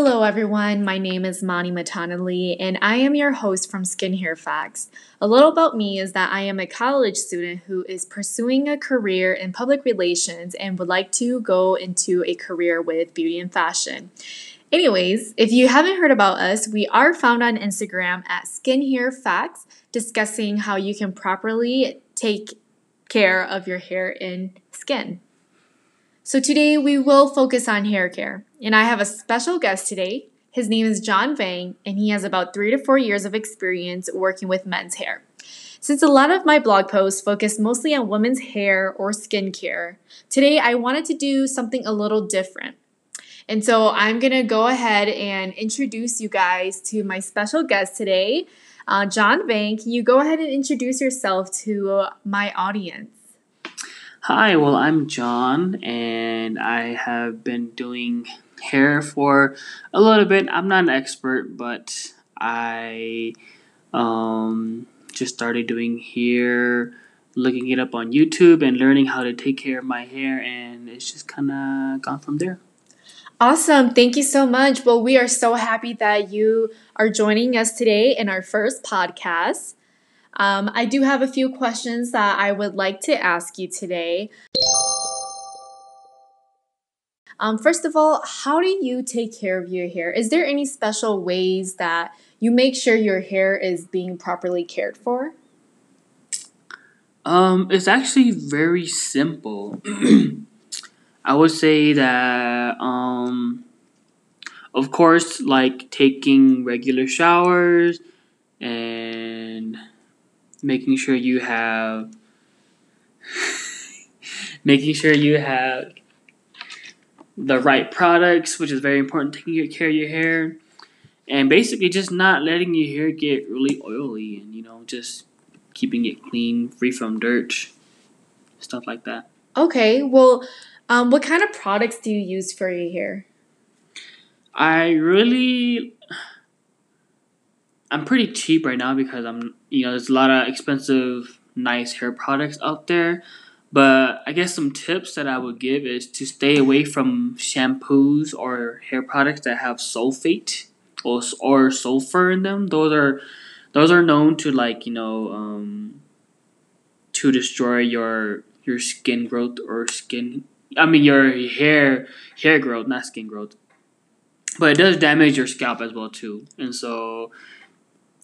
Hello, everyone. My name is Mani Matanali, and I am your host from Skin Hair Facts. A little about me is that I am a college student who is pursuing a career in public relations and would like to go into a career with beauty and fashion. Anyways, if you haven't heard about us, we are found on Instagram at Skin Hair Facts, discussing how you can properly take care of your hair and skin. So today we will focus on hair care, and I have a special guest today. His name is John Vang, and he has about three to four years of experience working with men's hair. Since a lot of my blog posts focus mostly on women's hair or skincare, today I wanted to do something a little different. And so I'm gonna go ahead and introduce you guys to my special guest today, uh, John Vang. Can you go ahead and introduce yourself to my audience? Hi, well, I'm John, and I have been doing hair for a little bit. I'm not an expert, but I um, just started doing hair, looking it up on YouTube, and learning how to take care of my hair, and it's just kind of gone from there. Awesome. Thank you so much. Well, we are so happy that you are joining us today in our first podcast. Um, I do have a few questions that I would like to ask you today. Um, first of all, how do you take care of your hair? Is there any special ways that you make sure your hair is being properly cared for? Um, it's actually very simple. I would say that, um, of course, like taking regular showers and making sure you have making sure you have the right products, which is very important, taking good care of your hair, and basically just not letting your hair get really oily and you know just keeping it clean, free from dirt, stuff like that. Okay, well, um, what kind of products do you use for your hair? I really I'm pretty cheap right now because I'm you know there's a lot of expensive nice hair products out there. But I guess some tips that I would give is to stay away from shampoos or hair products that have sulfate or, or sulfur in them. Those are those are known to like you know um, to destroy your your skin growth or skin. I mean your hair hair growth, not skin growth. But it does damage your scalp as well too, and so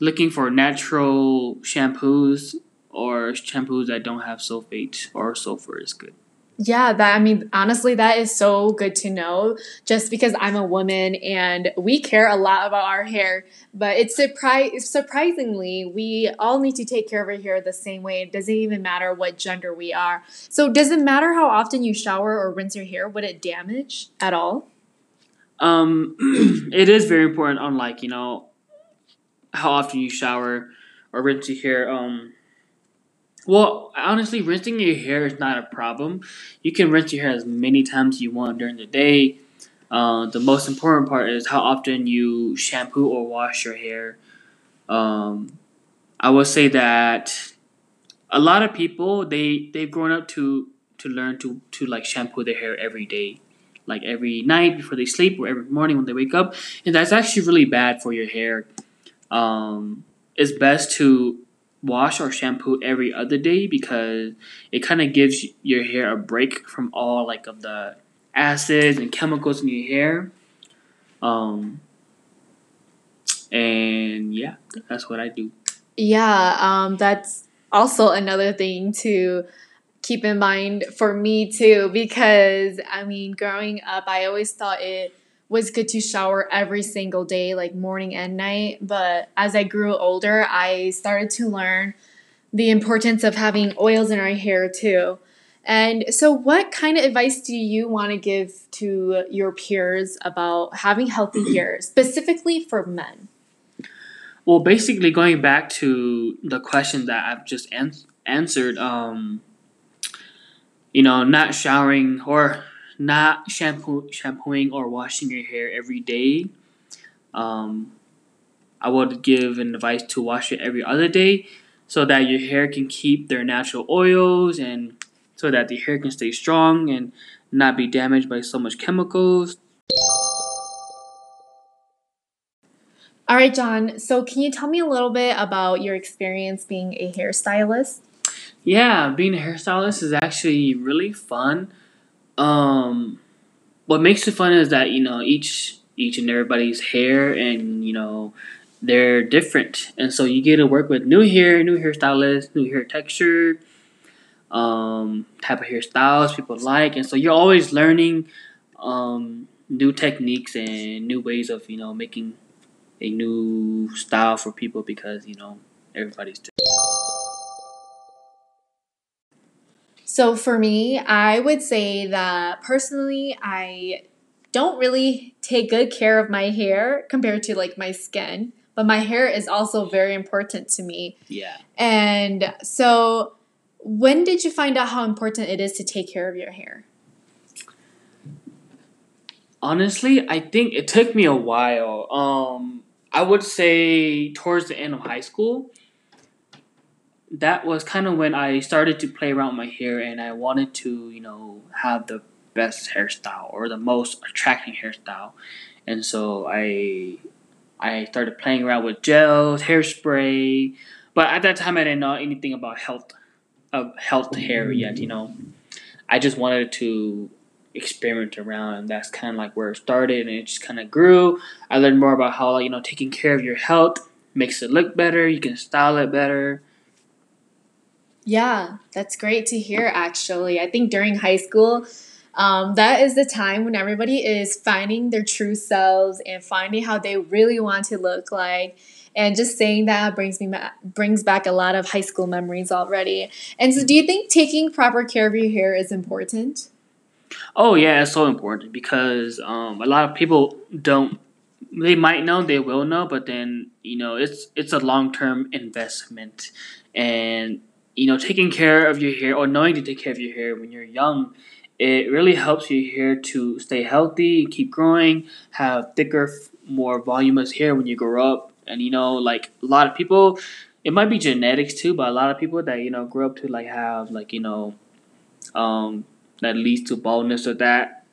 looking for natural shampoos or shampoos that don't have sulfate or sulfur is good. Yeah, that I mean, honestly, that is so good to know. Just because I'm a woman and we care a lot about our hair, but it's surprise surprisingly we all need to take care of our hair the same way. It doesn't even matter what gender we are. So, does it matter how often you shower or rinse your hair? Would it damage at all? Um, it is very important. On like you know, how often you shower or rinse your hair. Um, well, honestly, rinsing your hair is not a problem. You can rinse your hair as many times you want during the day. Uh, the most important part is how often you shampoo or wash your hair. Um, I will say that a lot of people they they've grown up to to learn to to like shampoo their hair every day, like every night before they sleep or every morning when they wake up, and that's actually really bad for your hair um, it's best to wash or shampoo every other day because it kind of gives your hair a break from all like of the acids and chemicals in your hair. Um, and yeah, that's what I do. Yeah, um, that's also another thing to keep in mind for me too because I mean, growing up, I always thought it was good to shower every single day, like morning and night. But as I grew older, I started to learn the importance of having oils in our hair too. And so, what kind of advice do you want to give to your peers about having healthy hair, specifically for men? Well, basically, going back to the question that I've just an- answered, um, you know, not showering or not shampoo shampooing or washing your hair every day. Um, I would give an advice to wash it every other day so that your hair can keep their natural oils and so that the hair can stay strong and not be damaged by so much chemicals. All right, John. So, can you tell me a little bit about your experience being a hairstylist? Yeah, being a hairstylist is actually really fun. Um, what makes it fun is that you know each each and everybody's hair and you know they're different, and so you get to work with new hair, new hairstylists, new hair texture, um, type of hairstyles people like, and so you're always learning um, new techniques and new ways of you know making a new style for people because you know everybody's different. So for me, I would say that personally, I don't really take good care of my hair compared to like my skin, but my hair is also very important to me. Yeah. And so when did you find out how important it is to take care of your hair? Honestly, I think it took me a while. Um, I would say towards the end of high school. That was kind of when I started to play around with my hair, and I wanted to, you know, have the best hairstyle or the most attracting hairstyle, and so I, I started playing around with gels, hairspray, but at that time I didn't know anything about health, of health hair yet. You know, I just wanted to experiment around and that's kind of like where it started and it just kind of grew. I learned more about how you know taking care of your health makes it look better you can style it better yeah that's great to hear actually. I think during high school um, that is the time when everybody is finding their true selves and finding how they really want to look like. And just saying that brings me brings back a lot of high school memories already. And so do you think taking proper care of your hair is important? Oh yeah, it's so important because um, a lot of people don't. They might know, they will know, but then you know it's it's a long term investment, and you know taking care of your hair or knowing to take care of your hair when you're young, it really helps your hair to stay healthy, and keep growing, have thicker, more voluminous hair when you grow up, and you know like a lot of people, it might be genetics too, but a lot of people that you know grow up to like have like you know, um, that leads to baldness or that.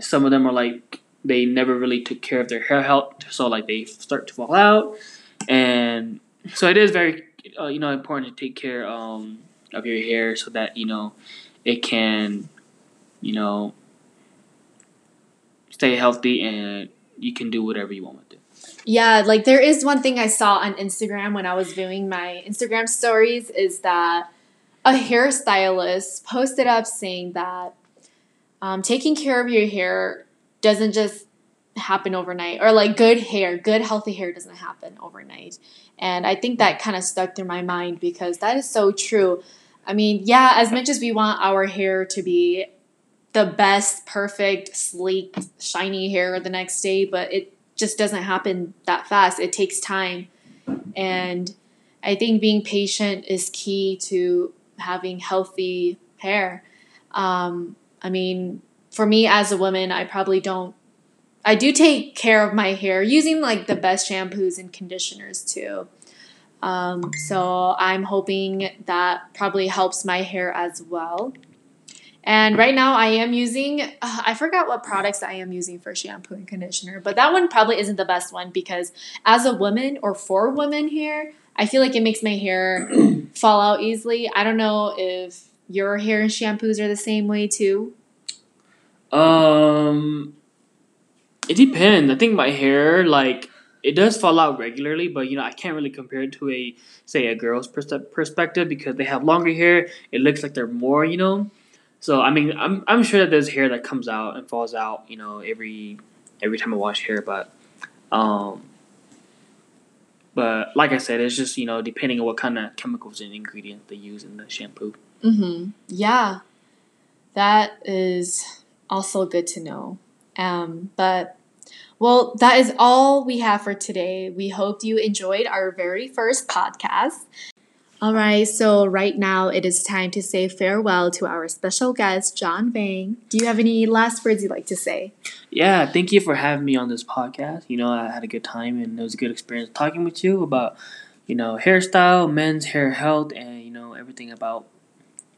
Some of them are like they never really took care of their hair health, so like they start to fall out, and so it is very uh, you know important to take care um, of your hair so that you know it can you know stay healthy and you can do whatever you want with it. Yeah, like there is one thing I saw on Instagram when I was viewing my Instagram stories is that a hairstylist posted up saying that um, taking care of your hair doesn't just happen overnight or like good hair good healthy hair doesn't happen overnight and i think that kind of stuck through my mind because that is so true i mean yeah as much as we want our hair to be the best perfect sleek shiny hair the next day but it just doesn't happen that fast it takes time and i think being patient is key to having healthy hair. Um, I mean, for me as a woman, I probably don't. I do take care of my hair using like the best shampoos and conditioners too. Um, so I'm hoping that probably helps my hair as well. And right now I am using, uh, I forgot what products I am using for shampoo and conditioner, but that one probably isn't the best one because as a woman or for women here, I feel like it makes my hair fall out easily. I don't know if your hair and shampoos are the same way too. Um, it depends. I think my hair like it does fall out regularly, but you know I can't really compare it to a say a girl's pers- perspective because they have longer hair. It looks like they're more, you know. So I mean, I'm I'm sure that there's hair that comes out and falls out, you know, every every time I wash hair, but um, but like I said, it's just you know depending on what kind of chemicals and ingredients they use in the shampoo. Mm-hmm. Yeah, that is also good to know. Um, but well, that is all we have for today. We hope you enjoyed our very first podcast. All right, so right now it is time to say farewell to our special guest, John Vang. Do you have any last words you'd like to say? Yeah, thank you for having me on this podcast. You know, I had a good time and it was a good experience talking with you about, you know, hairstyle, men's hair health, and, you know, everything about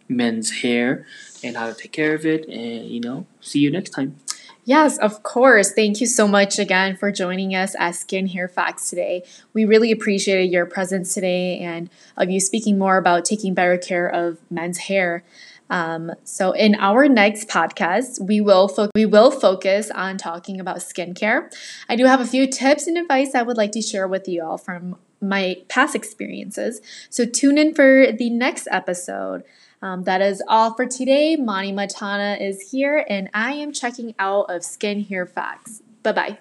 men's hair and how to take care of it. And, you know, see you next time. Yes, of course. Thank you so much again for joining us at Skin Hair Facts today. We really appreciated your presence today and of you speaking more about taking better care of men's hair. Um, so in our next podcast, we will fo- we will focus on talking about skincare. I do have a few tips and advice I would like to share with you all from my past experiences. So tune in for the next episode. Um, that is all for today. Mani Matana is here, and I am checking out of Skin Hair Facts. Bye bye.